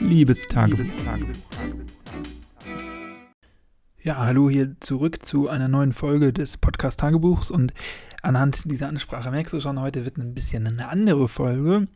Liebestagebuch. Ja, hallo hier zurück zu einer neuen Folge des Podcast Tagebuchs und anhand dieser Ansprache merkst du schon, heute wird ein bisschen eine andere Folge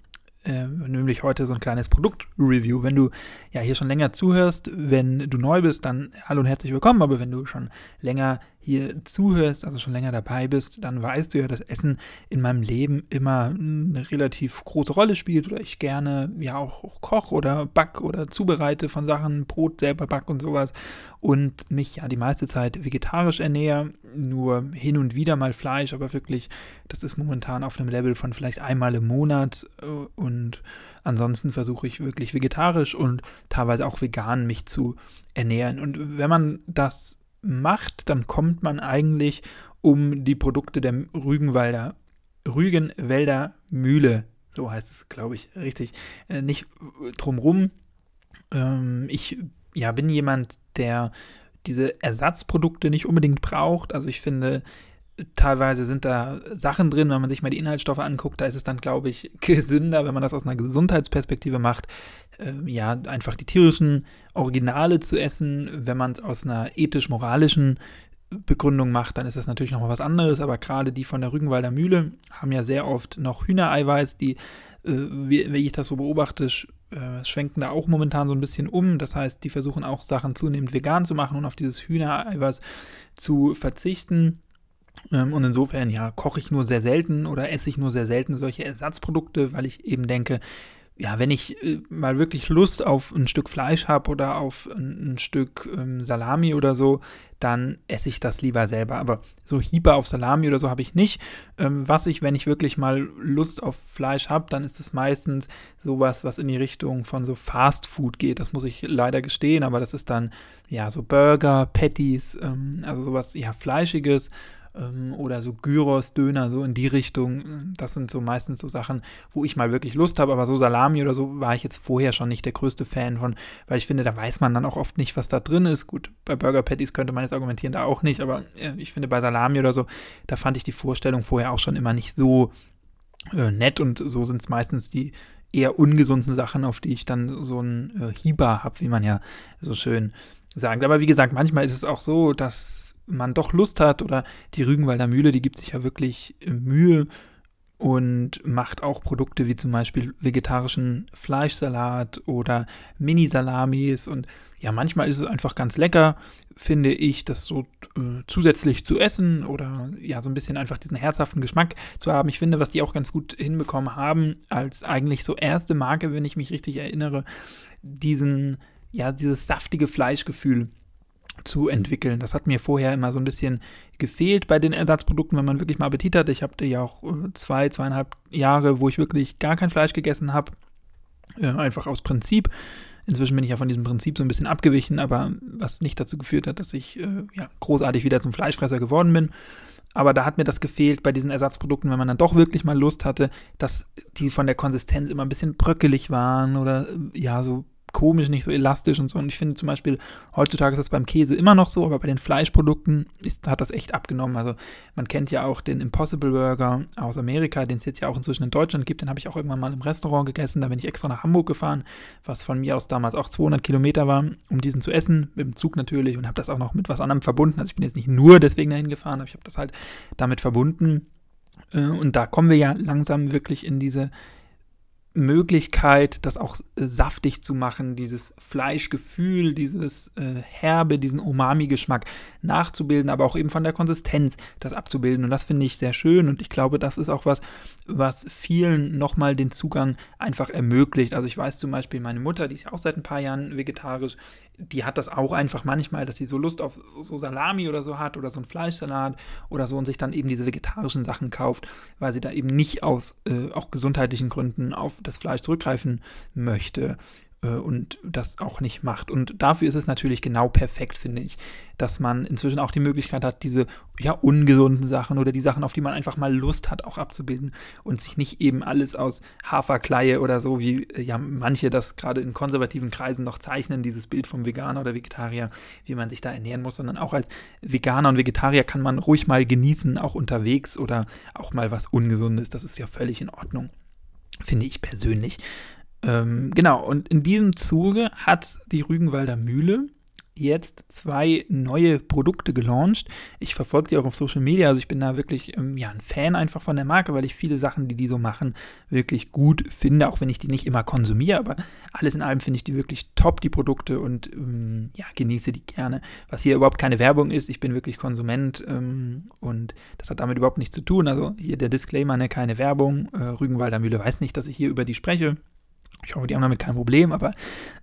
äh, nämlich heute so ein kleines Produktreview. Wenn du ja hier schon länger zuhörst, wenn du neu bist, dann hallo und herzlich willkommen. Aber wenn du schon länger hier zuhörst, also schon länger dabei bist, dann weißt du ja, dass Essen in meinem Leben immer eine relativ große Rolle spielt oder ich gerne ja auch, auch koche oder back oder zubereite von Sachen, Brot selber back und sowas und mich ja die meiste Zeit vegetarisch ernähre, nur hin und wieder mal Fleisch, aber wirklich, das ist momentan auf einem Level von vielleicht einmal im Monat äh, und ansonsten versuche ich wirklich vegetarisch und teilweise auch vegan mich zu ernähren. Und wenn man das macht, dann kommt man eigentlich um die Produkte der Rügenwalder, Rügenwälder Mühle, so heißt es, glaube ich, richtig, äh, nicht drumrum. Ähm, ich ja, bin jemand, der diese Ersatzprodukte nicht unbedingt braucht. Also ich finde, teilweise sind da Sachen drin, wenn man sich mal die Inhaltsstoffe anguckt, da ist es dann, glaube ich, gesünder, wenn man das aus einer Gesundheitsperspektive macht, äh, ja, einfach die tierischen Originale zu essen. Wenn man es aus einer ethisch-moralischen Begründung macht, dann ist das natürlich noch mal was anderes, aber gerade die von der Rügenwalder Mühle haben ja sehr oft noch Hühnereiweiß, die, äh, wie, wie ich das so beobachte, äh, schwenken da auch momentan so ein bisschen um. Das heißt, die versuchen auch Sachen zunehmend vegan zu machen und auf dieses Hühnereiweiß zu verzichten. Ähm, und insofern, ja, koche ich nur sehr selten oder esse ich nur sehr selten solche Ersatzprodukte, weil ich eben denke, ja, wenn ich äh, mal wirklich Lust auf ein Stück Fleisch habe oder auf ein, ein Stück ähm, Salami oder so, dann esse ich das lieber selber. Aber so Hieber auf Salami oder so habe ich nicht. Ähm, was ich, wenn ich wirklich mal Lust auf Fleisch habe, dann ist es meistens sowas, was in die Richtung von so Fast Food geht. Das muss ich leider gestehen, aber das ist dann ja so Burger, Patties, ähm, also sowas ja Fleischiges ähm, oder so Gyros, Döner, so in die Richtung. Das sind so meistens so Sachen, wo ich mal wirklich Lust habe, aber so Salami oder so war ich jetzt vorher schon nicht der größte Fan von, weil ich finde, da weiß man dann auch oft nicht, was da drin ist. Gut, bei Burger Patties könnte man jetzt argumentieren, da auch nicht, aber äh, ich finde bei Salami oder so, da fand ich die Vorstellung vorher auch schon immer nicht so äh, nett und so sind es meistens die eher ungesunden Sachen, auf die ich dann so ein äh, Hieber habe, wie man ja so schön sagt. Aber wie gesagt, manchmal ist es auch so, dass man doch Lust hat oder die Rügenwalder Mühle, die gibt sich ja wirklich Mühe und macht auch Produkte wie zum Beispiel vegetarischen Fleischsalat oder Mini-Salamis und ja, manchmal ist es einfach ganz lecker, finde ich, das so äh, zusätzlich zu essen oder ja, so ein bisschen einfach diesen herzhaften Geschmack zu haben. Ich finde, was die auch ganz gut hinbekommen haben, als eigentlich so erste Marke, wenn ich mich richtig erinnere, diesen, ja, dieses saftige Fleischgefühl zu entwickeln. Das hat mir vorher immer so ein bisschen gefehlt bei den Ersatzprodukten, wenn man wirklich mal Appetit hat. Ich habe ja auch äh, zwei, zweieinhalb Jahre, wo ich wirklich gar kein Fleisch gegessen habe. Äh, einfach aus Prinzip. Inzwischen bin ich ja von diesem Prinzip so ein bisschen abgewichen, aber was nicht dazu geführt hat, dass ich äh, ja, großartig wieder zum Fleischfresser geworden bin. Aber da hat mir das gefehlt bei diesen Ersatzprodukten, wenn man dann doch wirklich mal Lust hatte, dass die von der Konsistenz immer ein bisschen bröckelig waren oder ja, so komisch, nicht so elastisch und so. Und ich finde zum Beispiel, heutzutage ist das beim Käse immer noch so, aber bei den Fleischprodukten ist, hat das echt abgenommen. Also man kennt ja auch den Impossible Burger aus Amerika, den es jetzt ja auch inzwischen in Deutschland gibt. Den habe ich auch irgendwann mal im Restaurant gegessen. Da bin ich extra nach Hamburg gefahren, was von mir aus damals auch 200 Kilometer war, um diesen zu essen, mit dem Zug natürlich und habe das auch noch mit was anderem verbunden. Also ich bin jetzt nicht nur deswegen dahin gefahren, aber ich habe das halt damit verbunden. Äh, und da kommen wir ja langsam wirklich in diese Möglichkeit, das auch äh, saftig zu machen, dieses Fleischgefühl, dieses äh, Herbe, diesen Umami-Geschmack nachzubilden, aber auch eben von der Konsistenz das abzubilden. Und das finde ich sehr schön und ich glaube, das ist auch was, was vielen nochmal den Zugang einfach ermöglicht. Also ich weiß zum Beispiel, meine Mutter, die ist auch seit ein paar Jahren vegetarisch, die hat das auch einfach manchmal, dass sie so Lust auf so Salami oder so hat oder so ein Fleischsalat oder so und sich dann eben diese vegetarischen Sachen kauft, weil sie da eben nicht aus äh, auch gesundheitlichen Gründen auf das Fleisch zurückgreifen möchte. Äh, und das auch nicht macht. Und dafür ist es natürlich genau perfekt, finde ich, dass man inzwischen auch die Möglichkeit hat, diese ja ungesunden Sachen oder die Sachen, auf die man einfach mal Lust hat, auch abzubilden und sich nicht eben alles aus Haferkleie oder so, wie äh, ja manche das gerade in konservativen Kreisen noch zeichnen, dieses Bild vom Veganer oder Vegetarier, wie man sich da ernähren muss, sondern auch als Veganer und Vegetarier kann man ruhig mal genießen, auch unterwegs oder auch mal was Ungesundes. Das ist ja völlig in Ordnung, finde ich persönlich. Ähm, genau, und in diesem Zuge hat die Rügenwalder Mühle jetzt zwei neue Produkte gelauncht. Ich verfolge die auch auf Social Media, also ich bin da wirklich ähm, ja, ein Fan einfach von der Marke, weil ich viele Sachen, die die so machen, wirklich gut finde, auch wenn ich die nicht immer konsumiere, aber alles in allem finde ich die wirklich top, die Produkte und ähm, ja, genieße die gerne. Was hier überhaupt keine Werbung ist, ich bin wirklich Konsument ähm, und das hat damit überhaupt nichts zu tun. Also hier der Disclaimer, ne, keine Werbung. Äh, Rügenwalder Mühle weiß nicht, dass ich hier über die spreche. Ich hoffe, die haben damit kein Problem, aber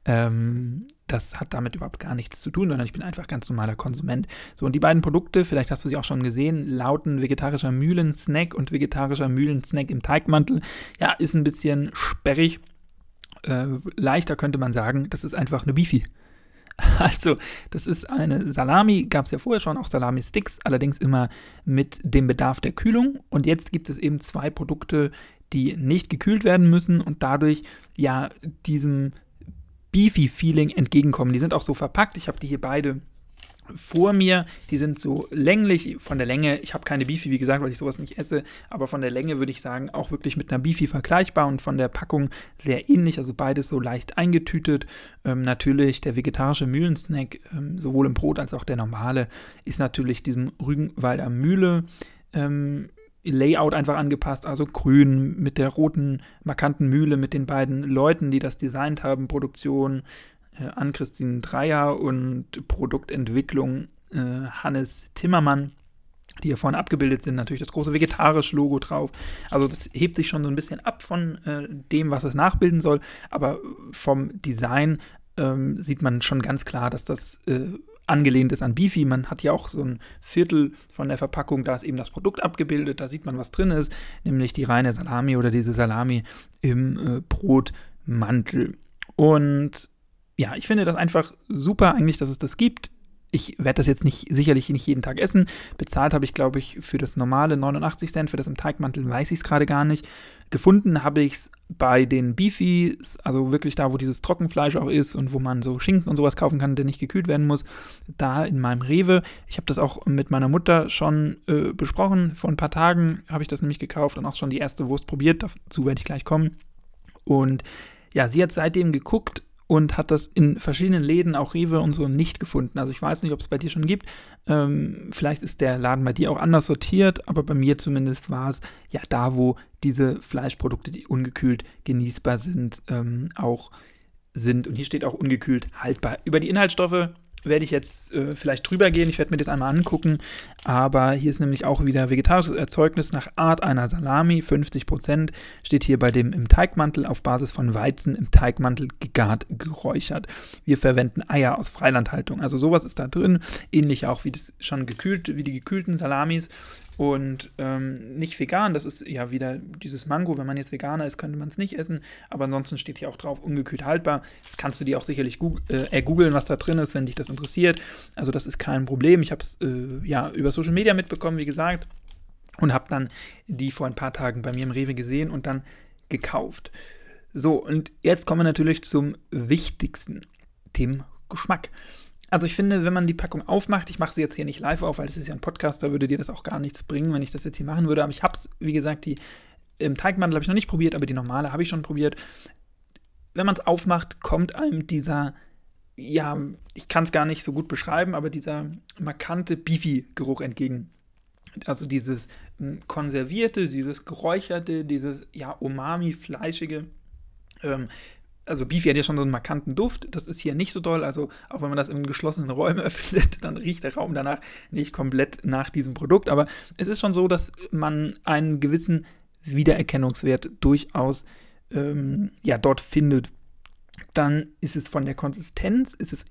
ähm, das hat damit überhaupt gar nichts zu tun, sondern ich bin einfach ganz normaler Konsument. So, und die beiden Produkte, vielleicht hast du sie auch schon gesehen, lauten vegetarischer Mühlensnack und vegetarischer Mühlensnack im Teigmantel. Ja, ist ein bisschen sperrig. Äh, leichter könnte man sagen, das ist einfach eine Beefy. Also, das ist eine Salami, gab es ja vorher schon, auch Salami-Sticks, allerdings immer mit dem Bedarf der Kühlung. Und jetzt gibt es eben zwei Produkte, die nicht gekühlt werden müssen und dadurch ja diesem Beefy-Feeling entgegenkommen. Die sind auch so verpackt. Ich habe die hier beide vor mir. Die sind so länglich von der Länge. Ich habe keine Beefy, wie gesagt, weil ich sowas nicht esse. Aber von der Länge würde ich sagen, auch wirklich mit einer Beefy vergleichbar und von der Packung sehr ähnlich. Also beides so leicht eingetütet. Ähm, natürlich der vegetarische Mühlensnack, ähm, sowohl im Brot als auch der normale, ist natürlich diesem Rügenwalder Mühle. Ähm, Layout einfach angepasst, also grün mit der roten, markanten Mühle, mit den beiden Leuten, die das designt haben, Produktion äh, Ann-Christine Dreier und Produktentwicklung äh, Hannes Timmermann, die hier vorne abgebildet sind. Natürlich das große vegetarische Logo drauf. Also das hebt sich schon so ein bisschen ab von äh, dem, was es nachbilden soll, aber vom Design ähm, sieht man schon ganz klar, dass das äh, angelehnt ist an Beefy. Man hat ja auch so ein Viertel von der Verpackung, da ist eben das Produkt abgebildet, da sieht man, was drin ist, nämlich die reine Salami oder diese Salami im äh, Brotmantel. Und ja, ich finde das einfach super eigentlich, dass es das gibt. Ich werde das jetzt nicht sicherlich nicht jeden Tag essen. Bezahlt habe ich, glaube ich, für das normale 89 Cent, für das im Teigmantel weiß ich es gerade gar nicht. Gefunden habe ich es bei den Beefies, also wirklich da, wo dieses Trockenfleisch auch ist und wo man so Schinken und sowas kaufen kann, der nicht gekühlt werden muss. Da in meinem Rewe. Ich habe das auch mit meiner Mutter schon äh, besprochen. Vor ein paar Tagen habe ich das nämlich gekauft und auch schon die erste Wurst probiert. Dazu werde ich gleich kommen. Und ja, sie hat seitdem geguckt und hat das in verschiedenen Läden, auch Rewe und so, nicht gefunden. Also ich weiß nicht, ob es bei dir schon gibt. Ähm, vielleicht ist der Laden bei dir auch anders sortiert, aber bei mir zumindest war es ja da, wo diese Fleischprodukte, die ungekühlt genießbar sind, ähm, auch sind. Und hier steht auch ungekühlt haltbar. Über die Inhaltsstoffe werde ich jetzt äh, vielleicht drüber gehen. Ich werde mir das einmal angucken. Aber hier ist nämlich auch wieder vegetarisches Erzeugnis nach Art einer Salami. 50% steht hier bei dem im Teigmantel auf Basis von Weizen im Teigmantel gegart geräuchert. Wir verwenden Eier aus Freilandhaltung. Also sowas ist da drin. Ähnlich auch wie das schon gekühlt, wie die gekühlten Salamis und ähm, nicht vegan. Das ist ja wieder dieses Mango. Wenn man jetzt Veganer ist, könnte man es nicht essen. Aber ansonsten steht hier auch drauf, ungekühlt haltbar. Das kannst du dir auch sicherlich äh, googeln, was da drin ist, wenn dich das interessiert. Also das ist kein Problem. Ich habe es äh, ja über Social Media mitbekommen, wie gesagt. Und habe dann die vor ein paar Tagen bei mir im Rewe gesehen und dann gekauft. So, und jetzt kommen wir natürlich zum wichtigsten, dem Geschmack. Also ich finde, wenn man die Packung aufmacht, ich mache sie jetzt hier nicht live auf, weil das ist ja ein Podcast, da würde dir das auch gar nichts bringen, wenn ich das jetzt hier machen würde. Aber ich habe es, wie gesagt, die im Teigmantel habe ich noch nicht probiert, aber die normale habe ich schon probiert. Wenn man es aufmacht, kommt einem dieser, ja, ich kann es gar nicht so gut beschreiben, aber dieser markante Beefy-Geruch entgegen. Also dieses hm, konservierte, dieses geräucherte, dieses, ja, umami-fleischige. Ähm, also Beefy hat ja schon so einen markanten Duft, das ist hier nicht so doll, also auch wenn man das in geschlossenen Räumen öffnet, dann riecht der Raum danach nicht komplett nach diesem Produkt, aber es ist schon so, dass man einen gewissen Wiedererkennungswert durchaus ähm, ja, dort findet. Dann ist es von der Konsistenz, ist es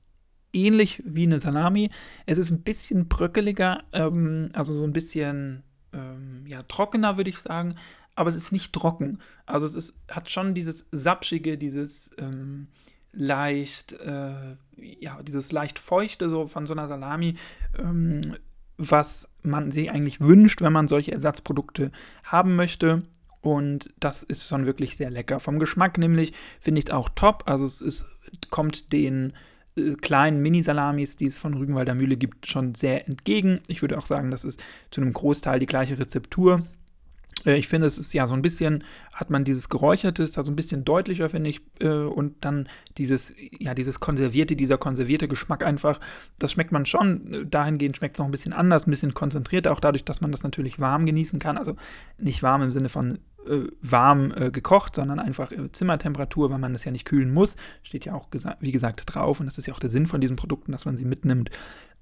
ähnlich wie eine Salami. Es ist ein bisschen bröckeliger, ähm, also so ein bisschen ähm, ja, trockener, würde ich sagen aber es ist nicht trocken. Also es ist, hat schon dieses Sapschige, dieses ähm, leicht, äh, ja, dieses leicht feuchte so von so einer Salami, ähm, was man sich eigentlich wünscht, wenn man solche Ersatzprodukte haben möchte. Und das ist schon wirklich sehr lecker. Vom Geschmack nämlich finde ich es auch top. Also es ist, kommt den äh, kleinen Mini-Salamis, die es von Rügenwalder Mühle gibt, schon sehr entgegen. Ich würde auch sagen, das ist zu einem Großteil die gleiche Rezeptur ich finde, es ist ja so ein bisschen, hat man dieses Geräucherte, da so ein bisschen deutlicher, finde ich. Äh, und dann dieses, ja, dieses konservierte, dieser konservierte Geschmack einfach, das schmeckt man schon. Dahingehend schmeckt es noch ein bisschen anders, ein bisschen konzentrierter, auch dadurch, dass man das natürlich warm genießen kann. Also nicht warm im Sinne von äh, warm äh, gekocht, sondern einfach äh, Zimmertemperatur, weil man das ja nicht kühlen muss. Steht ja auch, gesa wie gesagt, drauf. Und das ist ja auch der Sinn von diesen Produkten, dass man sie mitnimmt.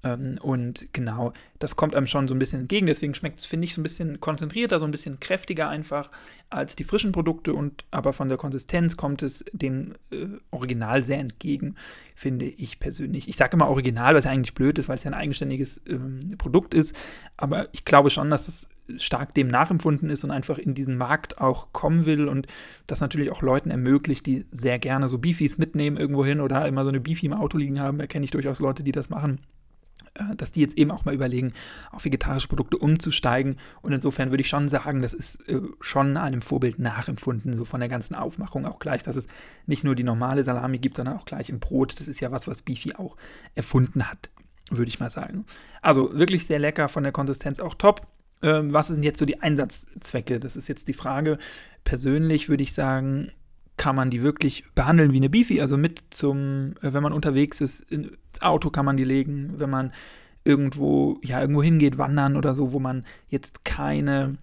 Ähm, und genau, das kommt einem schon so ein bisschen entgegen. Deswegen schmeckt es, finde ich, so ein bisschen konzentrierter, so ein bisschen kräftiger einfach als die frischen Produkte. Und aber von der Konsistenz kommt es dem äh, Original sehr entgegen, finde ich persönlich. Ich sage immer Original, was ja eigentlich blöd ist, weil es ja ein eigenständiges ähm, Produkt ist. Aber ich glaube schon, dass es stark dem nachempfunden ist und einfach in diesen Markt auch kommen will und das natürlich auch Leuten ermöglicht, die sehr gerne so Beefies mitnehmen irgendwo hin oder immer so eine Beefy im Auto liegen haben. Da kenne ich durchaus Leute, die das machen äh, dass die jetzt eben auch mal überlegen, auf vegetarische Produkte umzusteigen. Und insofern würde ich schon sagen, das ist äh, schon einem Vorbild nachempfunden, so von der ganzen Aufmachung auch gleich, dass es nicht nur die normale Salami gibt, sondern auch gleich im Brot. Das ist ja was, was Beefy auch erfunden hat, würde ich mal sagen. Also wirklich sehr lecker, von der Konsistenz auch top. Ähm, was sind jetzt so die Einsatzzwecke? Das ist jetzt die Frage. Persönlich würde ich sagen, kann man die wirklich behandeln wie eine Beefy, also mit zum, äh, wenn man unterwegs ist, ins Auto kann man die legen, wenn man irgendwo, ja, irgendwo hingeht, wandern oder so, wo man jetzt keine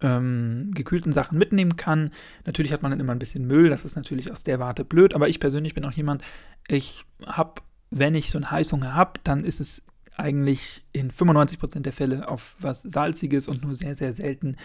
ähm, gekühlten Sachen mitnehmen kann. Natürlich hat man dann immer ein bisschen Müll, das ist natürlich aus der Warte blöd, aber ich persönlich bin auch jemand, ich habe, wenn ich so einen Heißhunger habe, dann ist es eigentlich in 95% der Fälle auf was Salziges und nur sehr, sehr selten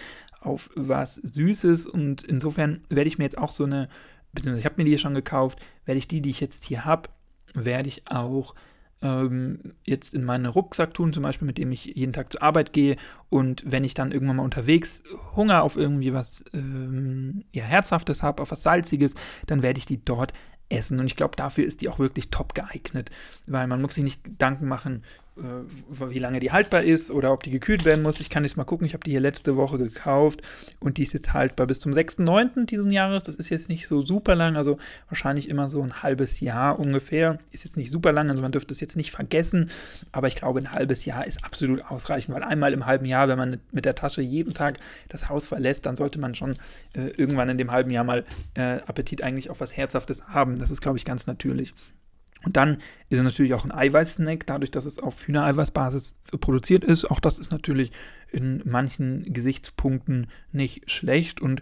auf was Süßes. Und insofern werde ich mir jetzt auch so eine, beziehungsweise ich habe mir die schon gekauft, werde ich die, die ich jetzt hier habe, werde ich auch ähm, jetzt in meinen Rucksack tun, zum Beispiel, mit dem ich jeden Tag zur Arbeit gehe. Und wenn ich dann irgendwann mal unterwegs Hunger auf irgendwie was ähm, ja, Herzhaftes habe, auf was Salziges, dann werde ich die dort essen. Und ich glaube, dafür ist die auch wirklich top geeignet, weil man muss sich nicht Gedanken machen, wie lange die haltbar ist oder ob die gekühlt werden muss. Ich kann jetzt mal gucken. Ich habe die hier letzte Woche gekauft und die ist jetzt haltbar bis zum 6.9. diesen Jahres. Das ist jetzt nicht so super lang, also wahrscheinlich immer so ein halbes Jahr ungefähr. Ist jetzt nicht super lang, also man dürfte es jetzt nicht vergessen. Aber ich glaube, ein halbes Jahr ist absolut ausreichend, weil einmal im halben Jahr, wenn man mit der Tasche jeden Tag das Haus verlässt, dann sollte man schon äh, irgendwann in dem halben Jahr mal äh, Appetit eigentlich auf was Herzhaftes haben. Das ist, glaube ich, ganz natürlich. Und dann ist es natürlich auch ein Eiweißsnack, dadurch, dass es auf Hühnereiweißbasis produziert ist. Auch das ist natürlich in manchen Gesichtspunkten nicht schlecht. Und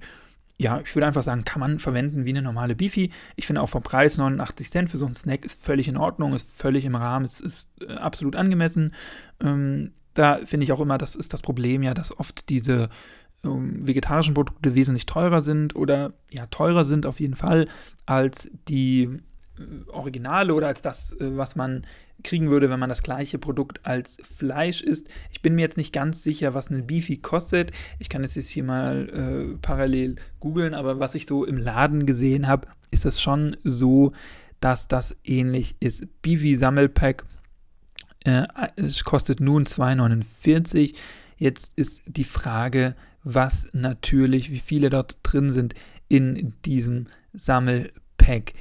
ja, ich würde einfach sagen, kann man verwenden wie eine normale Beefy. Ich finde auch vom Preis 89 Cent für so einen Snack ist völlig in Ordnung, ist völlig im Rahmen, es ist äh, absolut angemessen. Ähm, da finde ich auch immer, das ist das Problem ja, dass oft diese ähm, vegetarischen Produkte wesentlich teurer sind oder ja, teurer sind auf jeden Fall als die Originale oder als das, äh, was man kriegen würde, wenn man das gleiche Produkt als Fleisch isst. Ich bin mir jetzt nicht ganz sicher, was eine Beefy kostet. Ich kann es jetzt hier mal äh, parallel googeln, aber was ich so im Laden gesehen habe, ist es schon so, dass das ähnlich ist. Beefy Sammelpack äh, kostet nun 2,49. Jetzt ist die Frage, was natürlich, wie viele dort drin sind in diesem Sammelpack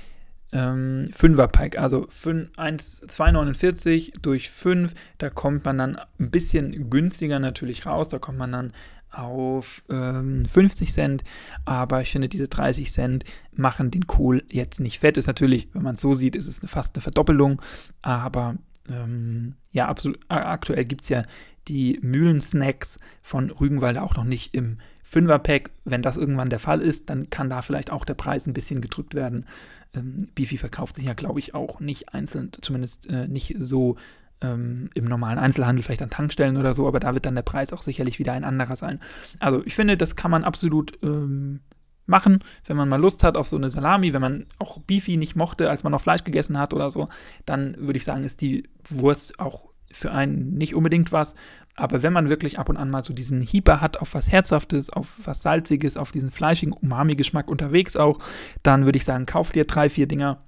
ähm, 5er Pack, also 2,49 durch 5, da kommt man dann ein bisschen günstiger natürlich raus, da kommt man dann auf ähm, 50 Cent, aber ich finde, diese 30 Cent machen den Kohl jetzt nicht fett. Ist natürlich, wenn man es so sieht, ist es fast eine Verdoppelung, aber ähm, ja, absolut, aktuell gibt es ja die Mühlensnacks von Rügenwalde auch noch nicht im 5er-Pack. Wenn das irgendwann der Fall ist, dann kann da vielleicht auch der Preis ein bisschen gedrückt werden. Ähm, Beefy verkauft sich ja, glaube ich, auch nicht einzeln, zumindest äh, nicht so ähm, im normalen Einzelhandel, vielleicht an Tankstellen oder so, aber da wird dann der Preis auch sicherlich wieder ein anderer sein. Also ich finde, das kann man absolut ähm, machen, wenn man mal Lust hat auf so eine Salami, wenn man auch Beefy nicht mochte, als man noch Fleisch gegessen hat oder so, dann würde ich sagen, ist die Wurst auch für einen nicht unbedingt was. Aber wenn man wirklich ab und an mal so diesen Hieber hat auf was Herzhaftes, auf was Salziges, auf diesen fleischigen Umami-Geschmack unterwegs auch, dann würde ich sagen, kauf dir drei, vier Dinger,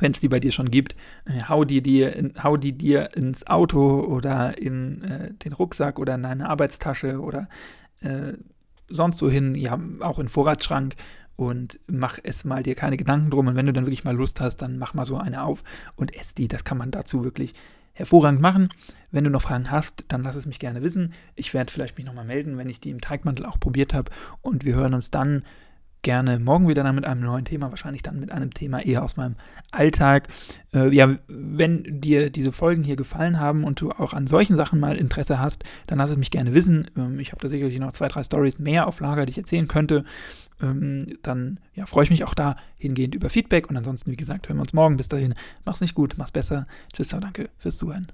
wenn es die bei dir schon gibt, äh, hau, die dir in, hau die dir ins Auto oder in äh, den Rucksack oder in deine Arbeitstasche oder äh, sonst wohin, ja, auch in den Vorratsschrank und mach es mal dir keine Gedanken drum. Und wenn du dann wirklich mal Lust hast, dann mach mal so eine auf und ess die. Das kann man dazu wirklich hervorragend machen. Wenn du noch Fragen hast, dann lass es mich gerne wissen. Ich werde vielleicht mich nochmal melden, wenn ich die im Teigmantel auch probiert habe. Und wir hören uns dann gerne morgen wieder dann mit einem neuen Thema, wahrscheinlich dann mit einem Thema eher aus meinem Alltag. Äh, ja, wenn dir diese Folgen hier gefallen haben und du auch an solchen Sachen mal Interesse hast, dann lass es mich gerne wissen. Ähm, ich habe da sicherlich noch zwei, drei Stories mehr auf Lager, die ich erzählen könnte. Ähm, dann ja, freue ich mich auch da hingehend über Feedback und ansonsten, wie gesagt, hören wir uns morgen. Bis dahin, mach's nicht gut, mach's besser. Tschüss, danke fürs Zuhören.